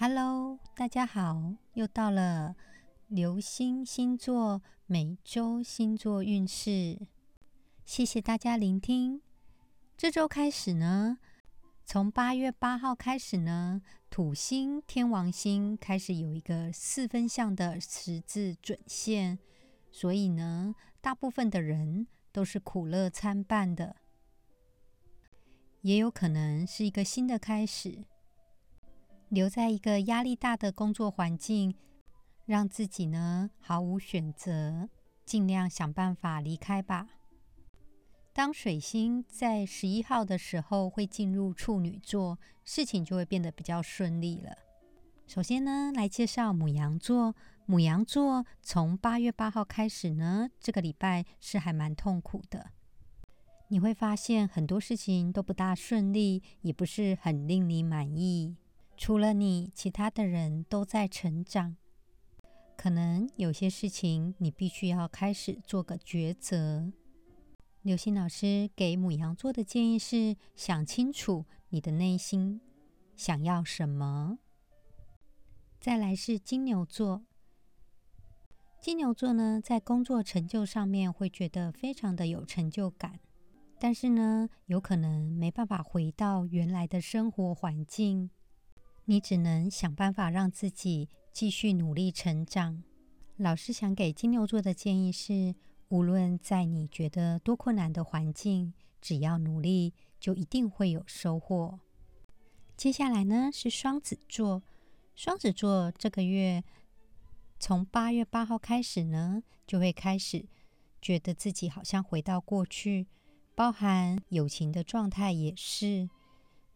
Hello，大家好，又到了流星星座每周星座运势。谢谢大家聆听。这周开始呢，从八月八号开始呢，土星、天王星开始有一个四分相的十字准线，所以呢，大部分的人都是苦乐参半的，也有可能是一个新的开始。留在一个压力大的工作环境，让自己呢毫无选择，尽量想办法离开吧。当水星在十一号的时候会进入处女座，事情就会变得比较顺利了。首先呢，来介绍母羊座。母羊座从八月八号开始呢，这个礼拜是还蛮痛苦的。你会发现很多事情都不大顺利，也不是很令你满意。除了你，其他的人都在成长。可能有些事情你必须要开始做个抉择。刘星老师给母羊座的建议是：想清楚你的内心想要什么。再来是金牛座。金牛座呢，在工作成就上面会觉得非常的有成就感，但是呢，有可能没办法回到原来的生活环境。你只能想办法让自己继续努力成长。老师想给金牛座的建议是：无论在你觉得多困难的环境，只要努力，就一定会有收获。接下来呢是双子座。双子座这个月从八月八号开始呢，就会开始觉得自己好像回到过去，包含友情的状态也是。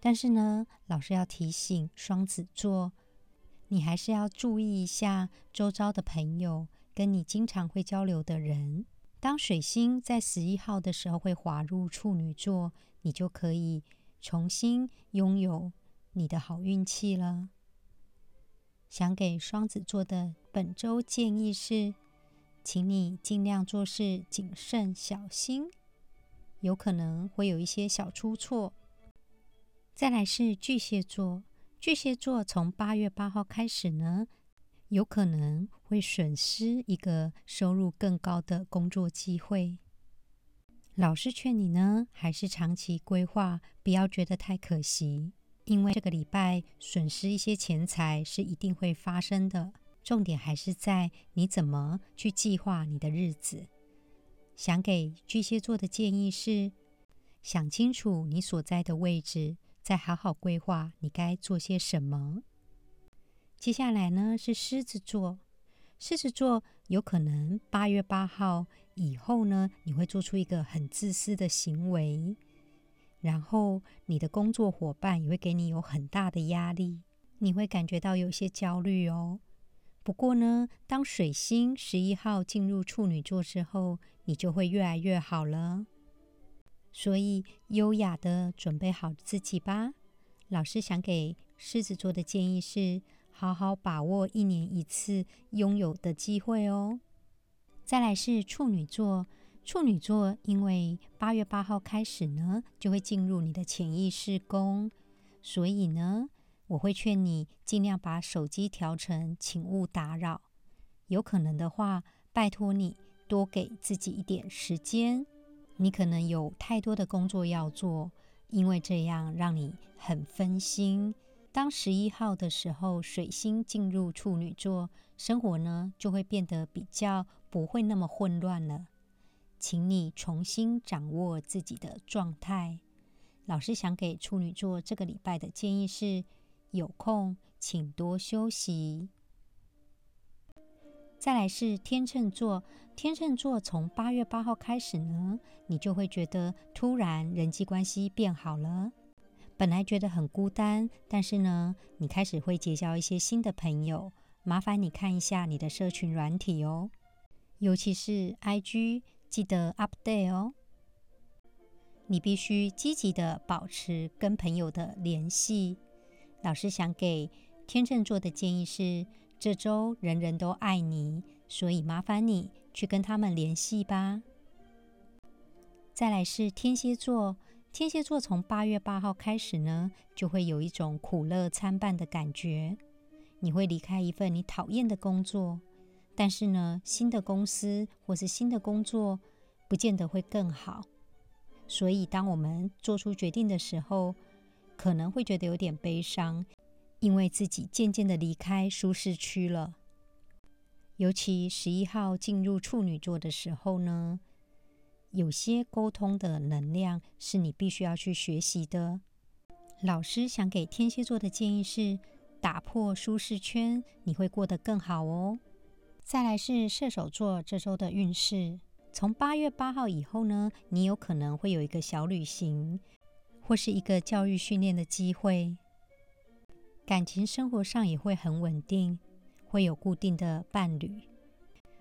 但是呢，老师要提醒双子座，你还是要注意一下周遭的朋友，跟你经常会交流的人。当水星在十一号的时候会滑入处女座，你就可以重新拥有你的好运气了。想给双子座的本周建议是，请你尽量做事谨慎小心，有可能会有一些小出错。再来是巨蟹座，巨蟹座从八月八号开始呢，有可能会损失一个收入更高的工作机会。老师劝你呢，还是长期规划，不要觉得太可惜，因为这个礼拜损失一些钱财是一定会发生的。重点还是在你怎么去计划你的日子。想给巨蟹座的建议是，想清楚你所在的位置。再好好规划你该做些什么。接下来呢是狮子座，狮子座有可能八月八号以后呢，你会做出一个很自私的行为，然后你的工作伙伴也会给你有很大的压力，你会感觉到有些焦虑哦。不过呢，当水星十一号进入处女座之后，你就会越来越好了。所以，优雅的准备好自己吧。老师想给狮子座的建议是：好好把握一年一次拥有的机会哦。再来是处女座，处女座因为八月八号开始呢，就会进入你的潜意识宫，所以呢，我会劝你尽量把手机调成请勿打扰。有可能的话，拜托你多给自己一点时间。你可能有太多的工作要做，因为这样让你很分心。当十一号的时候，水星进入处女座，生活呢就会变得比较不会那么混乱了。请你重新掌握自己的状态。老师想给处女座这个礼拜的建议是：有空请多休息。再来是天秤座，天秤座从八月八号开始呢，你就会觉得突然人际关系变好了。本来觉得很孤单，但是呢，你开始会结交一些新的朋友。麻烦你看一下你的社群软体哦，尤其是 IG，记得 update 哦。你必须积极的保持跟朋友的联系。老师想给天秤座的建议是。这周人人都爱你，所以麻烦你去跟他们联系吧。再来是天蝎座，天蝎座从八月八号开始呢，就会有一种苦乐参半的感觉。你会离开一份你讨厌的工作，但是呢，新的公司或是新的工作不见得会更好。所以，当我们做出决定的时候，可能会觉得有点悲伤，因为自己渐渐的离开舒适区了。尤其十一号进入处女座的时候呢，有些沟通的能量是你必须要去学习的。老师想给天蝎座的建议是：打破舒适圈，你会过得更好哦。再来是射手座这周的运势，从八月八号以后呢，你有可能会有一个小旅行，或是一个教育训练的机会。感情生活上也会很稳定。会有固定的伴侣，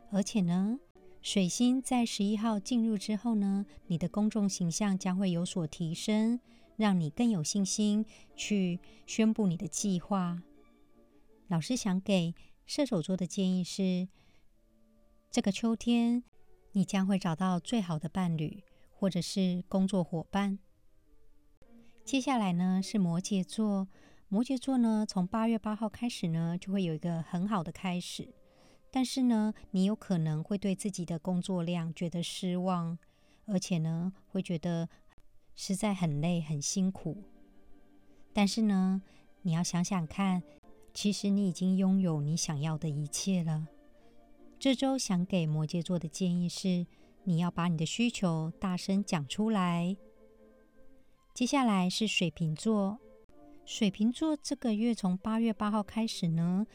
而且呢，水星在十一号进入之后呢，你的公众形象将会有所提升，让你更有信心去宣布你的计划。老师想给射手座的建议是：这个秋天，你将会找到最好的伴侣，或者是工作伙伴。接下来呢，是摩羯座。摩羯座呢，从八月八号开始呢，就会有一个很好的开始。但是呢，你有可能会对自己的工作量觉得失望，而且呢，会觉得实在很累、很辛苦。但是呢，你要想想看，其实你已经拥有你想要的一切了。这周想给摩羯座的建议是，你要把你的需求大声讲出来。接下来是水瓶座。水瓶座这个月从八月八号开始呢，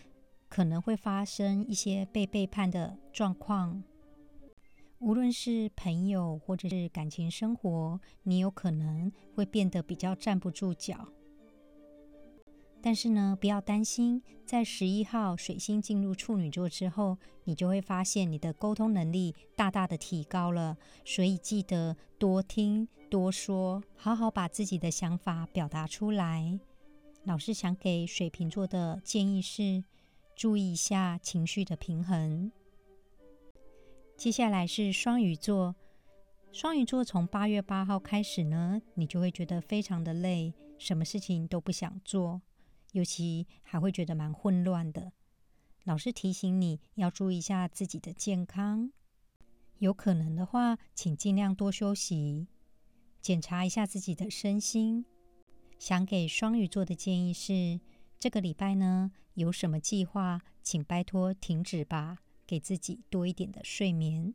可能会发生一些被背叛的状况。无论是朋友或者是感情生活，你有可能会变得比较站不住脚。但是呢，不要担心，在十一号水星进入处女座之后，你就会发现你的沟通能力大大的提高了。所以记得多听多说，好好把自己的想法表达出来。老师想给水瓶座的建议是：注意一下情绪的平衡。接下来是双鱼座，双鱼座从八月八号开始呢，你就会觉得非常的累，什么事情都不想做，尤其还会觉得蛮混乱的。老师提醒你要注意一下自己的健康，有可能的话，请尽量多休息，检查一下自己的身心。想给双鱼座的建议是：这个礼拜呢，有什么计划，请拜托停止吧，给自己多一点的睡眠。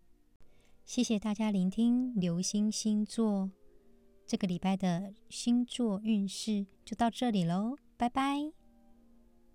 谢谢大家聆听流星星座这个礼拜的星座运势，就到这里喽，拜拜。